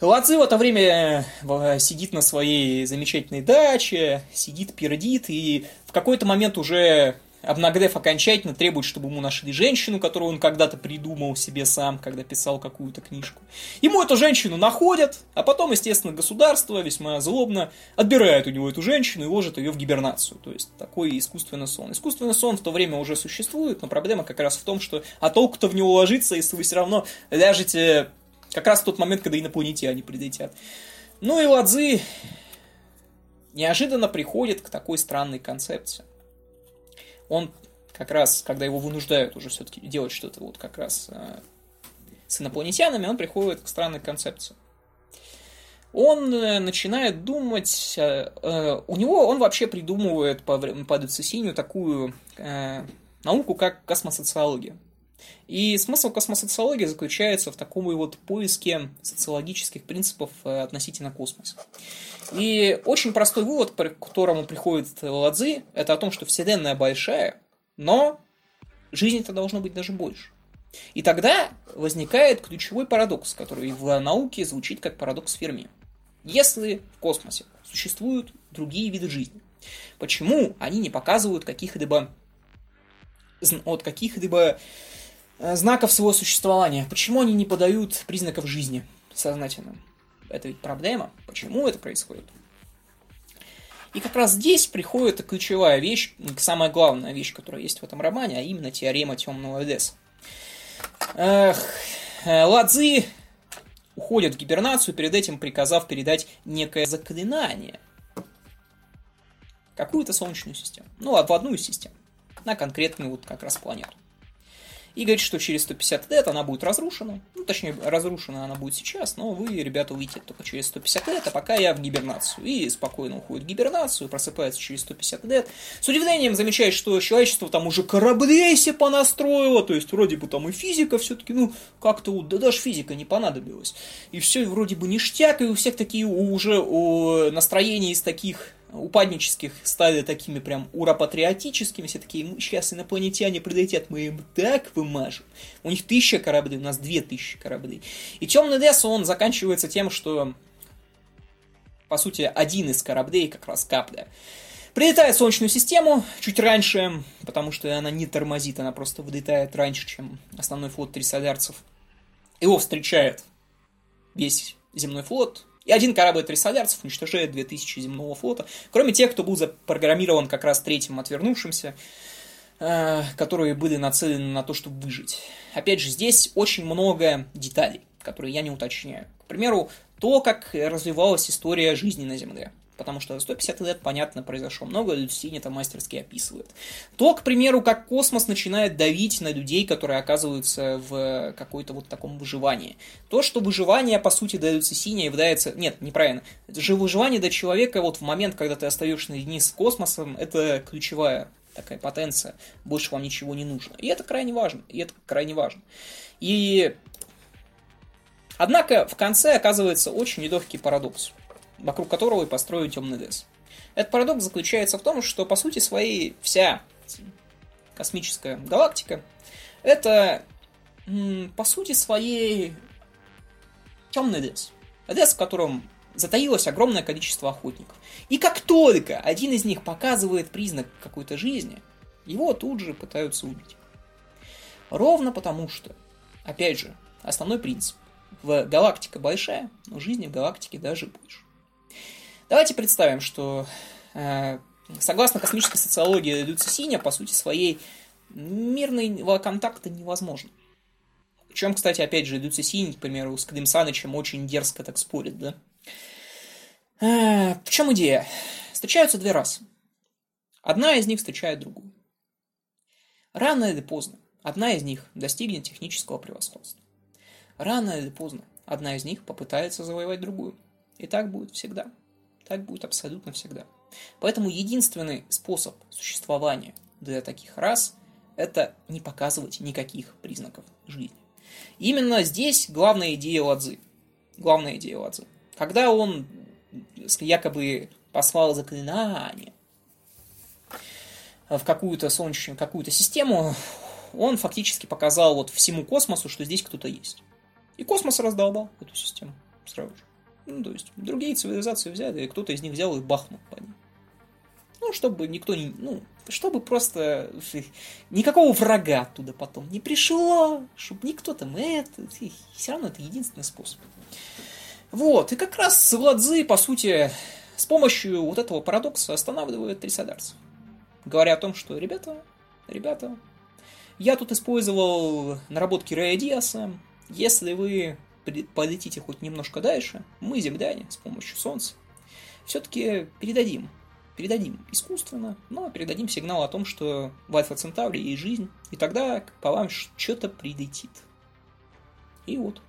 Ладзи в это время э, сидит на своей замечательной даче, сидит, пердит, и в какой-то момент уже обнагдев окончательно требует, чтобы ему нашли женщину, которую он когда-то придумал себе сам, когда писал какую-то книжку. Ему эту женщину находят, а потом, естественно, государство весьма злобно отбирает у него эту женщину и ложит ее в гибернацию. То есть такой искусственный сон. Искусственный сон в то время уже существует, но проблема как раз в том, что а толку-то в него ложиться, если вы все равно ляжете как раз в тот момент, когда инопланетяне прилетят. Ну и Ладзы неожиданно приходит к такой странной концепции. Он как раз, когда его вынуждают уже все-таки делать что-то вот как раз э, с инопланетянами, он приходит к странной концепции. Он э, начинает думать, э, э, у него он вообще придумывает по, по Децисинию такую э, науку, как космосоциология. И смысл космосоциологии заключается в таком вот поиске социологических принципов э, относительно космоса. И очень простой вывод, к которому приходит Ладзи, это о том, что Вселенная большая, но жизни-то должно быть даже больше. И тогда возникает ключевой парадокс, который в науке звучит как парадокс Ферми. Если в космосе существуют другие виды жизни, почему они не показывают каких-либо от каких-либо Э, знаков своего существования. Почему они не подают признаков жизни сознательно? Это ведь проблема. Почему это происходит? И как раз здесь приходит ключевая вещь, самая главная вещь, которая есть в этом романе, а именно теорема темного Эдеса. Эх, э, Ладзи уходит в гибернацию, перед этим приказав передать некое заклинание. Какую-то солнечную систему. Ну, в одну из систем. На конкретную вот как раз планету и говорит, что через 150 лет она будет разрушена. Ну, точнее, разрушена она будет сейчас, но вы, ребята, увидите только через 150 лет, а пока я в гибернацию. И спокойно уходит в гибернацию, просыпается через 150 лет. С удивлением замечает, что человечество там уже корабли себе понастроило, то есть вроде бы там и физика все-таки, ну, как-то, да даже физика не понадобилась. И все вроде бы ништяк, и у всех такие уже настроения из таких упаднических стали такими прям уропатриотическими, все такие, сейчас инопланетяне прилетят, мы им так вымажем. У них тысяча кораблей, у нас две тысячи кораблей. И Темный лес, он заканчивается тем, что, по сути, один из кораблей, как раз Капля, прилетает в Солнечную систему чуть раньше, потому что она не тормозит, она просто вылетает раньше, чем основной флот трисолярцев. Его встречает весь земной флот, и один корабль трисолярцев уничтожает 2000 земного флота, кроме тех, кто был запрограммирован как раз третьим отвернувшимся, э, которые были нацелены на то, чтобы выжить. Опять же, здесь очень много деталей, которые я не уточняю. К примеру, то, как развивалась история жизни на Земле потому что 150 лет, понятно, произошло много, Люсинь это мастерски описывает. То, к примеру, как космос начинает давить на людей, которые оказываются в какой-то вот таком выживании. То, что выживание, по сути, до Люсиня является... Нет, неправильно. же выживание до человека вот в момент, когда ты остаешься наедине с космосом, это ключевая такая потенция. Больше вам ничего не нужно. И это крайне важно. И это крайне важно. И Однако в конце оказывается очень нелегкий парадокс вокруг которого и построен темный лес. Этот парадокс заключается в том, что по сути своей вся космическая галактика это по сути своей темный лес. Лес, в котором затаилось огромное количество охотников. И как только один из них показывает признак какой-то жизни, его тут же пытаются убить. Ровно потому что, опять же, основной принцип. В галактика большая, но жизни в галактике даже больше. Давайте представим, что э, согласно космической социологии Люцисиня, по сути своей, мирного контакта невозможно. В чем, кстати, опять же, Люцисинь, к примеру, с Клим Санычем очень дерзко так спорит, да? Э, в чем идея? Встречаются две расы. Одна из них встречает другую. Рано или поздно одна из них достигнет технического превосходства. Рано или поздно одна из них попытается завоевать другую. И так будет всегда. Так будет абсолютно всегда. Поэтому единственный способ существования для таких рас – это не показывать никаких признаков жизни. Именно здесь главная идея Ладзы. Главная идея Ладзы. Когда он якобы послал заклинание в какую-то солнечную, какую-то систему, он фактически показал вот всему космосу, что здесь кто-то есть. И космос раздолбал эту систему сразу же. Ну, то есть, другие цивилизации взяли, и кто-то из них взял и бахнул по ним. Ну, чтобы никто не... Ну, чтобы просто никакого врага оттуда потом не пришло, чтобы никто там это, все равно это единственный способ. Вот, и как раз Ладзы, по сути, с помощью вот этого парадокса останавливает трисодарцев. Говоря о том, что, ребята, ребята, я тут использовал наработки Рэя Диаса, если вы полетите хоть немножко дальше, мы, земляне, с помощью Солнца, все-таки передадим передадим искусственно, но передадим сигнал о том, что в Альфа Центавре есть жизнь, и тогда по вам что-то прилетит. И вот.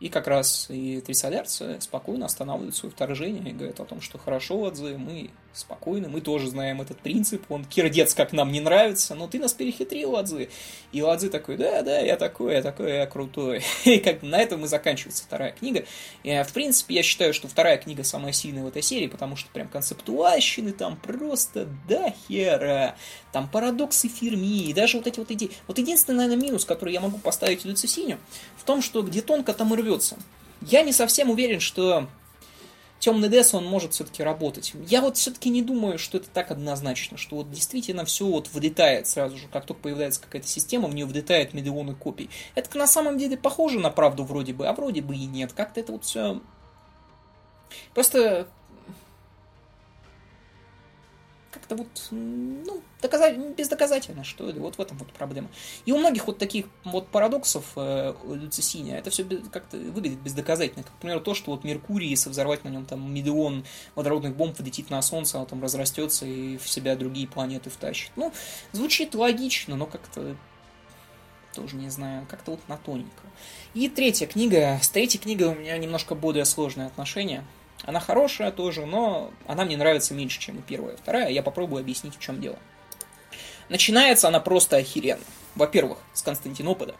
И как раз и Трисолярцы спокойно останавливают свое вторжение и говорят о том, что хорошо, Адзе, мы спокойно, мы тоже знаем этот принцип, он кирдец как нам не нравится, но ты нас перехитрил, Адзе. И Адзе такой, да, да, я такой, я такой, я крутой. И как на этом и заканчивается вторая книга. И, в принципе, я считаю, что вторая книга самая сильная в этой серии, потому что прям концептуальщины там просто до хера. Там парадоксы Ферми, и даже вот эти вот идеи. Вот единственный, наверное, минус, который я могу поставить Люцисиню, в том, что где тонко там и рвется. Я не совсем уверен, что темный дес, он может все-таки работать. Я вот все-таки не думаю, что это так однозначно, что вот действительно все вот влетает сразу же, как только появляется какая-то система, в нее влетает миллионы копий. Это на самом деле похоже на правду вроде бы, а вроде бы и нет. Как-то это вот все... Просто как-то вот, ну, доказать, бездоказательно, что ли, вот в этом вот проблема. И у многих вот таких вот парадоксов э, Люцисиния, это все как-то выглядит бездоказательно. Как, например, то, что вот Меркурий, если взорвать на нем там миллион водородных бомб, летит на Солнце, оно там разрастется и в себя другие планеты втащит. Ну, звучит логично, но как-то тоже не знаю, как-то вот на тоненько. И третья книга. С третьей книгой у меня немножко более сложные отношения. Она хорошая тоже, но она мне нравится меньше, чем и первая. Вторая, я попробую объяснить, в чем дело. Начинается она просто охеренно. Во-первых, с Константинополя.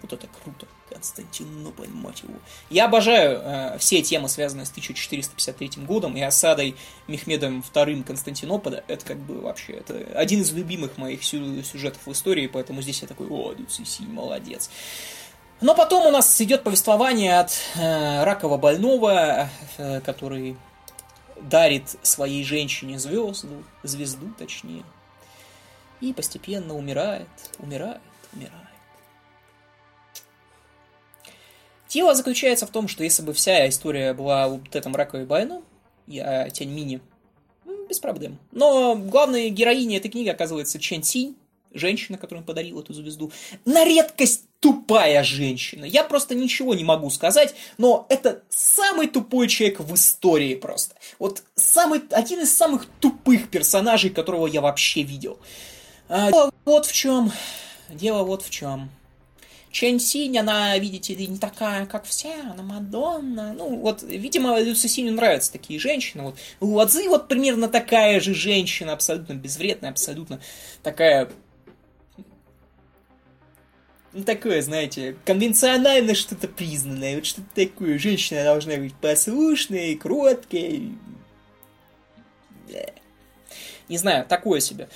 Вот это круто. Константинополь, мать его. Я обожаю э, все темы, связанные с 1453 годом и осадой Мехмедом II Константинополя. Это как бы вообще, это один из любимых моих сюжетов в истории, поэтому здесь я такой, о, Люцисий, молодец. Но потом у нас идет повествование от э, раково больного, э, который дарит своей женщине звезду, звезду точнее, и постепенно умирает, умирает, умирает. Тело заключается в том, что если бы вся история была вот этом раковой больном, я Тянь Мини, без проблем. Но главной героиней этой книги оказывается Чен Синь, женщина, которая подарила эту звезду. На редкость тупая женщина. Я просто ничего не могу сказать, но это самый тупой человек в истории просто. Вот самый, один из самых тупых персонажей, которого я вообще видел. А, дело вот в чем. Дело вот в чем. Чэнь Синь, она, видите ли, не такая, как вся, она Мадонна. Ну, вот, видимо, Люси Синю нравятся такие женщины. Вот Ладзи вот примерно такая же женщина, абсолютно безвредная, абсолютно такая ну, такое, знаете, конвенционально что-то признанное, вот что-то такое. Женщина должна быть послушной, кроткой. Не знаю, такое себе.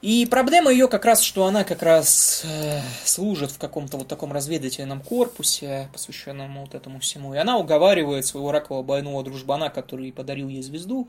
И проблема ее как раз, что она как раз э, служит в каком-то вот таком разведывательном корпусе, посвященном вот этому всему. И она уговаривает своего ракового больного дружбана, который подарил ей звезду,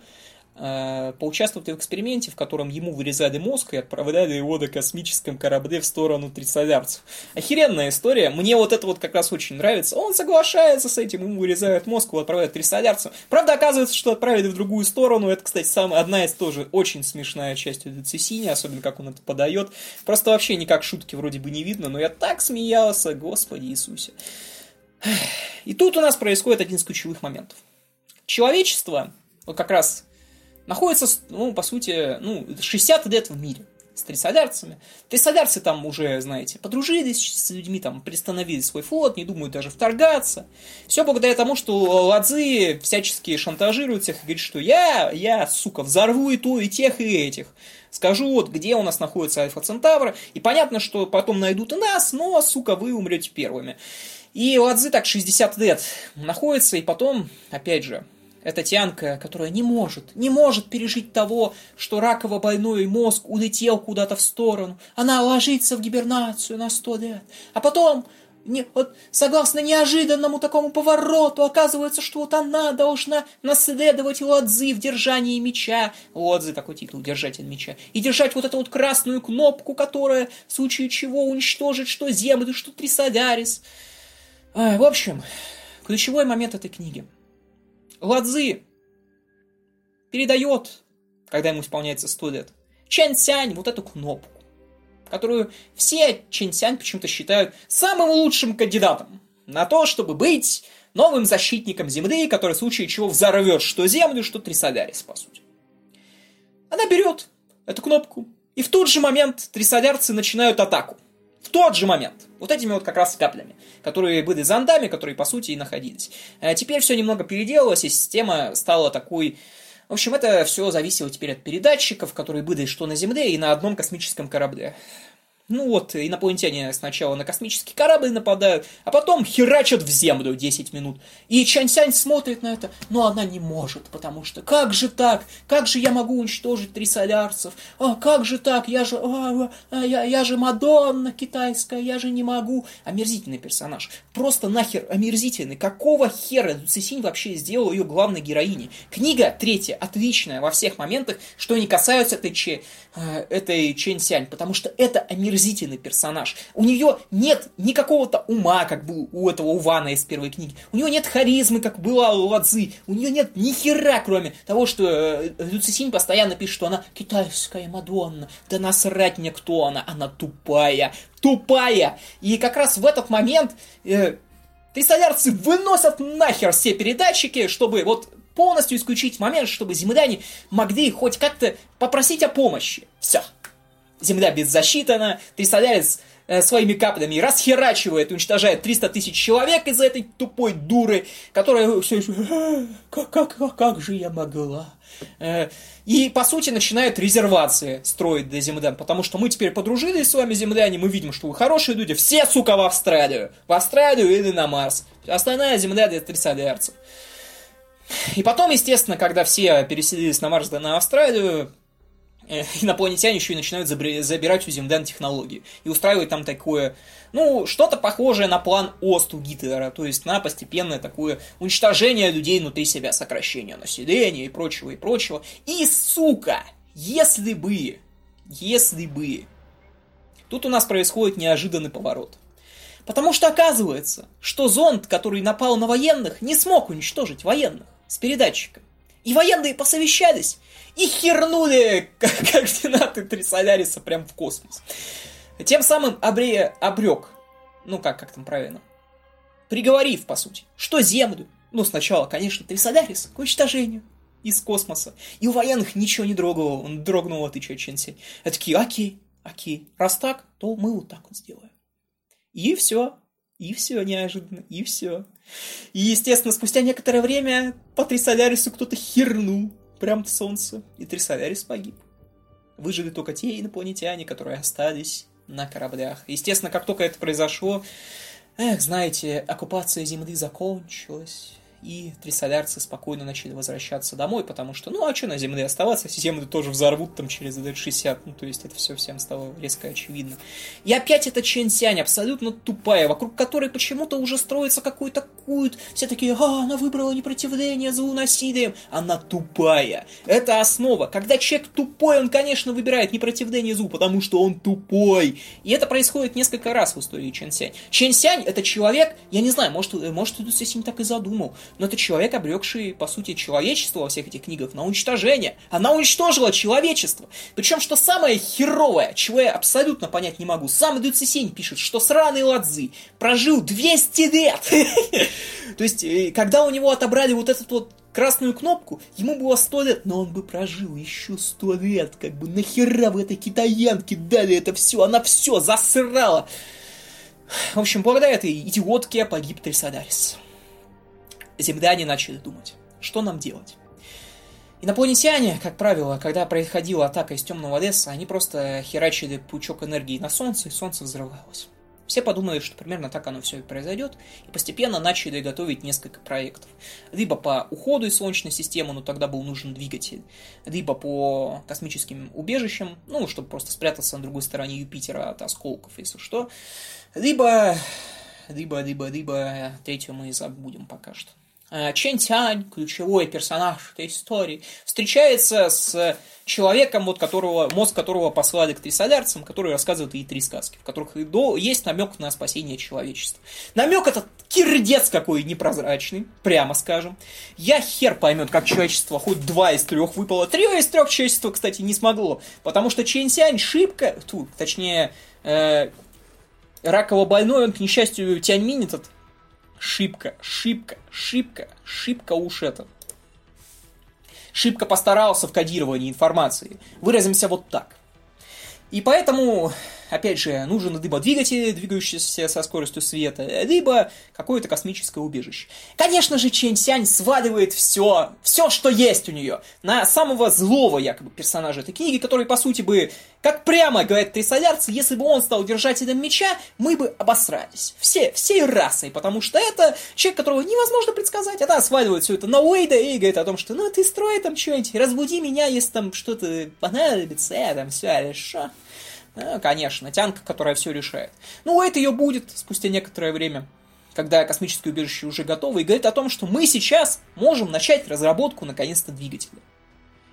поучаствовать в эксперименте, в котором ему вырезали мозг и отправляли его на космическом корабле в сторону трицолярцев. Охеренная история. Мне вот это вот как раз очень нравится. Он соглашается с этим, ему вырезают мозг, его отправляют трицолярцев. Правда, оказывается, что отправили в другую сторону. Это, кстати, самая, одна из тоже очень смешная часть Децисини, особенно как он это подает. Просто вообще никак шутки вроде бы не видно, но я так смеялся, господи Иисусе. И тут у нас происходит один из ключевых моментов. Человечество, вот как раз находится, ну, по сути, ну, 60 лет в мире с трисолярцами. Трисолярцы там уже, знаете, подружились с людьми, там, приостановили свой флот, не думают даже вторгаться. Все благодаря тому, что Ладзи всячески шантажирует всех и говорит, что я, я, сука, взорву и то, и тех, и этих. Скажу вот, где у нас находится Альфа Центавра, и понятно, что потом найдут и нас, но, сука, вы умрете первыми. И Ладзи так 60 лет находится, и потом, опять же, это тянка, которая не может, не может пережить того, что раково больной мозг улетел куда-то в сторону. Она ложится в гибернацию на сто лет. А потом не, вот, согласно неожиданному такому повороту, оказывается, что вот она должна наследовать Лодзы в держании меча. Лодзы такой титул, держатель меча. И держать вот эту вот красную кнопку, которая в случае чего уничтожит что землю, что Трисолярис. А, в общем, ключевой момент этой книги. Ладзы передает, когда ему исполняется 100 лет, Чэнь Сянь вот эту кнопку которую все Чинсянь почему-то считают самым лучшим кандидатом на то, чтобы быть новым защитником Земли, который в случае чего взорвет что Землю, что Трисолярис, по сути. Она берет эту кнопку, и в тот же момент трисолярцы начинают атаку. В тот же момент. Вот этими вот как раз каплями, которые были зондами, которые по сути и находились. А теперь все немного переделалось, и система стала такой в общем, это все зависело теперь от передатчиков, которые были что на Земле и на одном космическом корабле. Ну вот, инопланетяне сначала на космический корабль нападают, а потом херачат в землю 10 минут. И Чансянь смотрит на это, но она не может, потому что как же так? Как же я могу уничтожить три солярцев? А, как же так? Я же, а, а, я, я же Мадонна китайская, я же не могу. Омерзительный персонаж. Просто нахер омерзительный. Какого хера Цисинь вообще сделал ее главной героиней? Книга третья отличная во всех моментах, что не касаются этой, че, э, этой Чэнь Сянь, потому что это омерзительный омерзительный персонаж. У нее нет никакого-то ума, как был у этого Увана из первой книги. У нее нет харизмы, как была у Ладзы. У нее нет ни хера, кроме того, что э, Люцисинь постоянно пишет, что она китайская Мадонна. Да насрать мне, кто она. Она тупая. Тупая. И как раз в этот момент... Э, Трисолярцы выносят нахер все передатчики, чтобы вот полностью исключить момент, чтобы земляне могли хоть как-то попросить о помощи. Все. Земля беззащитна, Трисолярис э, своими каплями расхерачивает, уничтожает 300 тысяч человек из-за этой тупой дуры, которая все еще... «А, как, как, как, как же я могла? Э, и, по сути, начинает резервации строить для землян, потому что мы теперь подружились с вами, земляне, мы видим, что вы хорошие люди, все, сука, в Австралию. В Австралию или на Марс. Остальная земля для трисолярцев. И потом, естественно, когда все переселились на Марс да на Австралию, инопланетяне еще и начинают забирать у землян технологии. И устраивать там такое, ну, что-то похожее на план ОСТ у Гитлера, то есть на постепенное такое уничтожение людей внутри себя, сокращение населения и прочего, и прочего. И, сука, если бы, если бы, тут у нас происходит неожиданный поворот. Потому что оказывается, что зонд, который напал на военных, не смог уничтожить военных с передатчиком. И военные посовещались и хернули координаты Трисоляриса прям в космос. Тем самым обре... обрек, ну как, как там правильно, приговорив, по сути, что Землю, ну сначала, конечно, Трисолярис к уничтожению из космоса. И у военных ничего не дрогнуло, он дрогнул, ты что, Ченси? А такие, окей, окей, раз так, то мы вот так вот сделаем. И все, и все неожиданно, и все. И, естественно, спустя некоторое время по Трисолярису кто-то хернул прям в солнце, и Трисолярис погиб. Выжили только те инопланетяне, которые остались на кораблях. Естественно, как только это произошло, эх, знаете, оккупация Земли закончилась, и трисолярцы спокойно начали возвращаться домой, потому что, ну, а что на Земле оставаться, все Землю тоже взорвут там через лет 60, ну, то есть это все всем стало резко очевидно. И опять эта Чен Сянь, абсолютно тупая, вокруг которой почему-то уже строится какой-то культ, все такие, а, она выбрала непротивление злу насилием, она тупая. Это основа. Когда человек тупой, он, конечно, выбирает непротивление злу, потому что он тупой. И это происходит несколько раз в истории Чен Сянь. Чен Сянь это человек, я не знаю, может, может, Сесим так и задумал, но это человек, обрекший, по сути, человечество во всех этих книгах на уничтожение. Она уничтожила человечество. Причем, что самое херовое, чего я абсолютно понять не могу, сам Дюцисень пишет, что сраный Ладзы прожил 200 лет. То есть, э, когда у него отобрали вот этот вот красную кнопку, ему было 100 лет, но он бы прожил еще 100 лет. Как бы нахера в этой китаянке дали это все? Она все засрала. В общем, благодаря этой идиотке погиб Трисадарис земляне начали думать, что нам делать. Инопланетяне, как правило, когда происходила атака из темного леса, они просто херачили пучок энергии на Солнце, и Солнце взрывалось. Все подумали, что примерно так оно все и произойдет, и постепенно начали готовить несколько проектов. Либо по уходу из Солнечной системы, но тогда был нужен двигатель, либо по космическим убежищам, ну, чтобы просто спрятаться на другой стороне Юпитера от осколков, если что, либо дыба, дыба, дыба, третью мы забудем пока что. Э, Чен Тянь, ключевой персонаж этой истории, встречается с человеком, вот которого, мозг которого послали к трисолярцам, который рассказывает ей три сказки, в которых есть намек на спасение человечества. Намек этот кирдец какой непрозрачный, прямо скажем. Я хер поймет, как человечество хоть два из трех выпало. Три из трех человечества, кстати, не смогло. Потому что Чен Сянь шибко, ту, точнее, э, раково больной, он, к несчастью, Тяньминь этот шибко, шибко, шибко, шибко уж это. Шибко постарался в кодировании информации. Выразимся вот так. И поэтому опять же, нужен либо двигатель, двигающийся со скоростью света, либо какое-то космическое убежище. Конечно же, Чэнь Сянь сваливает все, все, что есть у нее, на самого злого, якобы, персонажа этой книги, который, по сути, бы, как прямо говорят трисолярцы, если бы он стал держателем меча, мы бы обосрались. Все, всей расой, потому что это человек, которого невозможно предсказать. Она сваливает все это на Уэйда и говорит о том, что ну ты строй там что-нибудь, разбуди меня, если там что-то понадобится, я там все хорошо. Ну, конечно, тянка, которая все решает. Ну, это ее будет спустя некоторое время, когда космическое убежище уже готово, и говорит о том, что мы сейчас можем начать разработку, наконец-то, двигателя.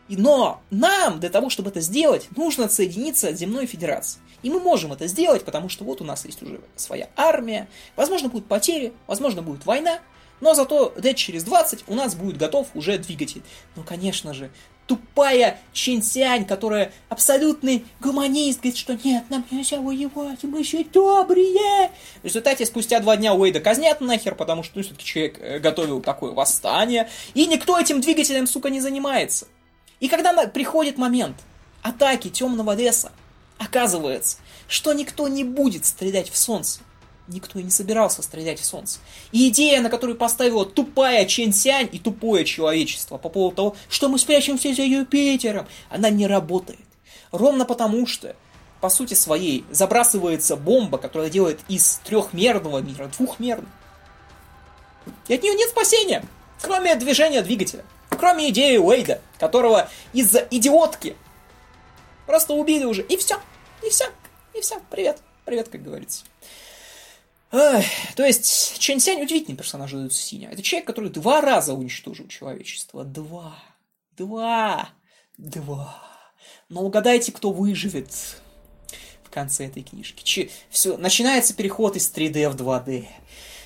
Но нам для того, чтобы это сделать, нужно отсоединиться от Земной Федерации. И мы можем это сделать, потому что вот у нас есть уже своя армия, возможно, будут потери, возможно, будет война, но зато лет через 20 у нас будет готов уже двигатель. Ну, конечно же, тупая Чинсянь, которая абсолютный гуманист, говорит, что нет, нам нельзя воевать, мы еще добрые. В результате спустя два дня Уэйда казнят нахер, потому что ну, все-таки человек э, готовил такое восстание, и никто этим двигателем, сука, не занимается. И когда приходит момент атаки темного леса, оказывается, что никто не будет стрелять в солнце никто и не собирался стрелять в солнце. И идея, на которую поставила тупая Чен Сянь и тупое человечество по поводу того, что мы спрячемся за Юпитером, она не работает. Ровно потому что, по сути своей, забрасывается бомба, которая делает из трехмерного мира двухмерный. И от нее нет спасения, кроме движения двигателя. Кроме идеи Уэйда, которого из-за идиотки просто убили уже. И все. И все. И все. Привет. Привет, как говорится. То есть Чэнь Сянь удивительный персонаж Дэ Синя. Это человек, который два раза уничтожил человечество. Два. Два. Два. Но угадайте, кто выживет в конце этой книжки. Че, все, начинается переход из 3D в 2D.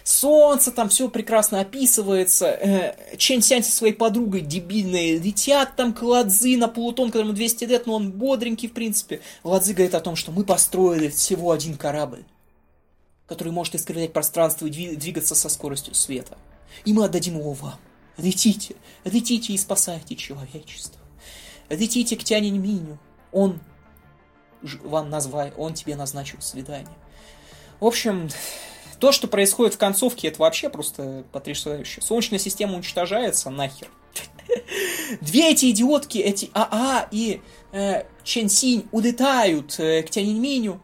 Солнце, там все прекрасно описывается. Э, Чен Сянь со своей подругой дебильные летят там к Ладзи на Плутон, которому 200 лет, но он бодренький, в принципе. Ладзи говорит о том, что мы построили всего один корабль который может искривлять пространство и двигаться со скоростью света. И мы отдадим его вам. Летите, летите и спасайте человечество. Летите к Тянень Миню. Он вам назвал, он тебе назначил свидание. В общем, то, что происходит в концовке, это вообще просто потрясающе. Солнечная система уничтожается нахер. Две эти идиотки, эти АА и э, Чен Синь улетают э, к Тяньминю,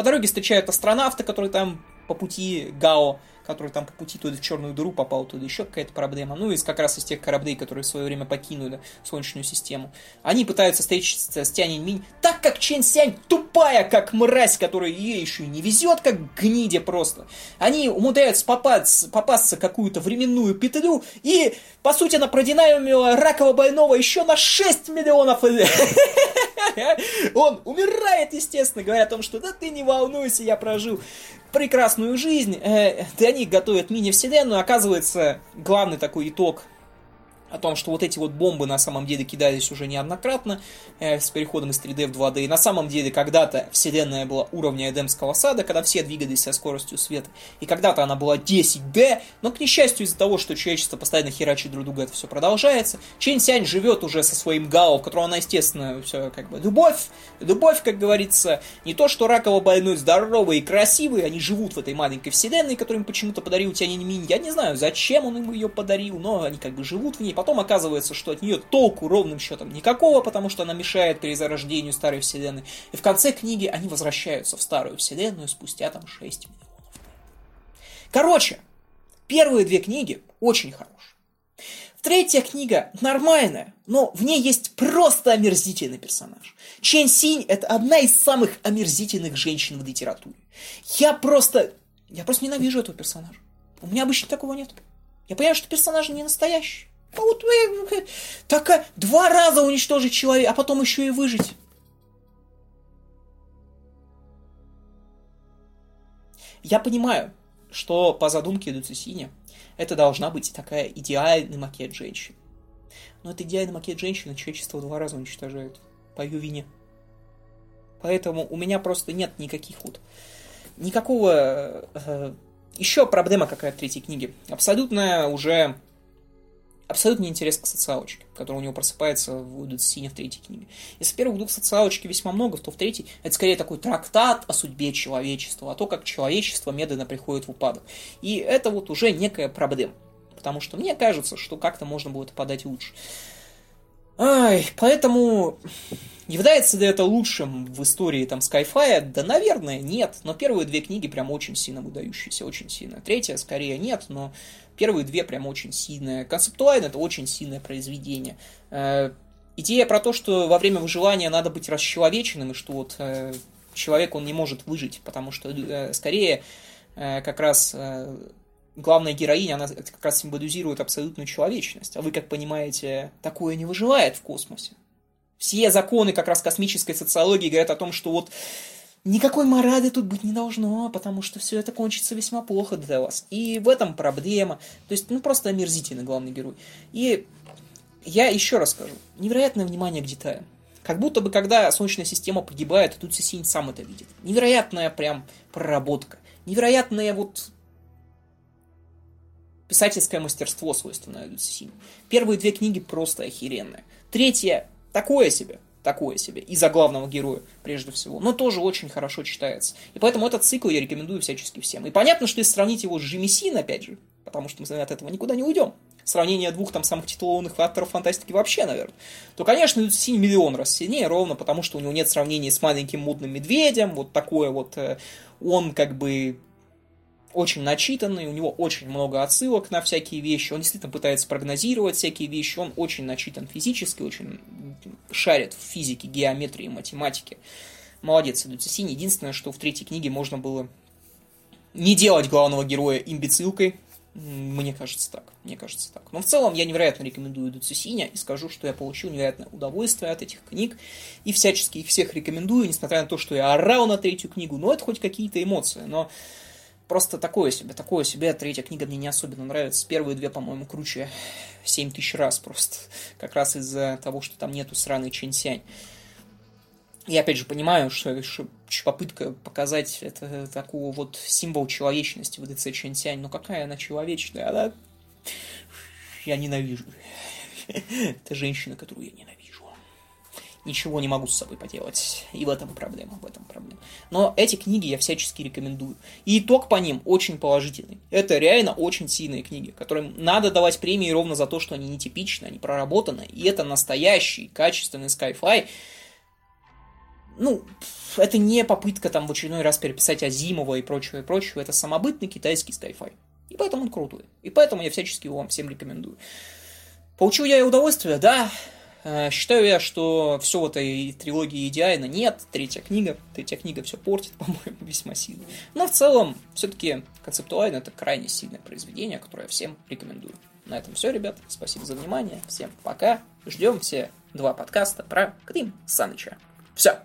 по дороге встречают астронавта, который там по пути Гао который там по пути туда в черную дыру попал, туда еще какая-то проблема. Ну, из как раз из тех кораблей, которые в свое время покинули Солнечную систему. Они пытаются встретиться с Тянь Минь, так как Чен Сянь тупая, как мразь, которая ей еще и не везет, как гниде просто. Они умудряются попасть, попасться какую-то временную петлю, и, по сути, она продинамила ракового больного еще на 6 миллионов Он умирает, естественно, говоря о том, что да ты не волнуйся, я прожил прекрасную жизнь. Э, для них готовят мини-вселенную. Оказывается, главный такой итог о том, что вот эти вот бомбы на самом деле кидались уже неоднократно э, с переходом из 3D в 2D. И на самом деле когда-то вселенная была уровня Эдемского сада, когда все двигались со скоростью света. И когда-то она была 10D, но, к несчастью, из-за того, что человечество постоянно херачит друг друга, это все продолжается. Чен Сянь живет уже со своим Гао, в котором она, естественно, все как бы любовь, любовь, как говорится, не то, что раково больной, здоровый и красивый, они живут в этой маленькой вселенной, которую им почему-то подарил Тянин Минь. Я не знаю, зачем он им ее подарил, но они как бы живут в ней, Потом оказывается, что от нее толку ровным счетом никакого, потому что она мешает перезарождению старой вселенной. И в конце книги они возвращаются в старую вселенную спустя там 6 миллионов. Короче, первые две книги очень хорошие. Третья книга нормальная, но в ней есть просто омерзительный персонаж. Чен Синь – это одна из самых омерзительных женщин в литературе. Я просто Я просто ненавижу этого персонажа. У меня обычно такого нет. Я понимаю, что персонаж не настоящий. А вот э, так два раза уничтожить человека, а потом еще и выжить. Я понимаю, что по задумке Дуцисини это должна быть такая идеальный макет женщины. Но это идеальный макет женщины человечество два раза уничтожает по ее вине. Поэтому у меня просто нет никаких вот никакого э, еще проблема какая в третьей книге. Абсолютно уже абсолютный интерес к социалочке, который у него просыпается в Децисине в третьей книге. Если в первых двух социалочки весьма много, то в третьей это скорее такой трактат о судьбе человечества, о том, как человечество медленно приходит в упадок. И это вот уже некая проблема. Потому что мне кажется, что как-то можно было это подать лучше. Ай, поэтому Является ли это лучшим в истории там Skyfire? Да, наверное, нет. Но первые две книги прям очень сильно выдающиеся, очень сильно. Третья, скорее, нет, но первые две прям очень сильные. Концептуально это очень сильное произведение. Э, идея про то, что во время выживания надо быть расчеловеченным, и что вот э, человек, он не может выжить, потому что э, скорее как раз главная героиня, она как раз символизирует абсолютную человечность. А вы, как понимаете, такое не выживает в космосе. Все законы как раз космической социологии говорят о том, что вот никакой морали тут быть не должно, потому что все это кончится весьма плохо для вас. И в этом проблема. То есть, ну, просто омерзительный главный герой. И я еще раз скажу, невероятное внимание к деталям. Как будто бы, когда Солнечная система погибает, тут Сесинь сам это видит. Невероятная прям проработка. Невероятная вот писательское мастерство свойственное Люцисиню. Первые две книги просто охеренные. Третья такое себе, такое себе, из-за главного героя, прежде всего, но тоже очень хорошо читается. И поэтому этот цикл я рекомендую всячески всем. И понятно, что если сравнить его с Джимисин, опять же, потому что мы от этого никуда не уйдем, сравнение двух там самых титулованных авторов фантастики вообще, наверное, то, конечно, Синь миллион раз сильнее, ровно потому, что у него нет сравнения с маленьким мудным медведем, вот такое вот, э, он как бы очень начитанный, у него очень много отсылок на всякие вещи, он действительно пытается прогнозировать всякие вещи, он очень начитан физически, очень шарит в физике, геометрии, математике. Молодец, Эдуцисин. Единственное, что в третьей книге можно было не делать главного героя имбецилкой, мне кажется так, мне кажется так. Но в целом я невероятно рекомендую Дуцисиня и скажу, что я получил невероятное удовольствие от этих книг и всячески их всех рекомендую, несмотря на то, что я орал на третью книгу, но это хоть какие-то эмоции, но просто такое себе, такое себе. Третья книга мне не особенно нравится. Первые две, по-моему, круче 7 тысяч раз просто. Как раз из-за того, что там нету сраной Чэньсянь. Я опять же понимаю, что, что попытка показать это такого вот символ человечности в ДЦ Чэньсянь, но какая она человечная, она... Я ненавижу. Это женщина, которую я ненавижу ничего не могу с собой поделать. И в этом проблема, в этом проблема. Но эти книги я всячески рекомендую. И итог по ним очень положительный. Это реально очень сильные книги, которым надо давать премии ровно за то, что они нетипичны, они проработаны. И это настоящий, качественный Skyfly. Ну, это не попытка там в очередной раз переписать Азимова и прочего, и прочего. Это самобытный китайский Skyfly. И поэтому он крутой. И поэтому я всячески его вам всем рекомендую. Получил я и удовольствие? Да, считаю я, что все в этой трилогии идеально. Нет, третья книга. Третья книга все портит, по-моему, весьма сильно. Но в целом, все-таки концептуально это крайне сильное произведение, которое я всем рекомендую. На этом все, ребят. Спасибо за внимание. Всем пока. Ждем все два подкаста про Крим Саныча. Все.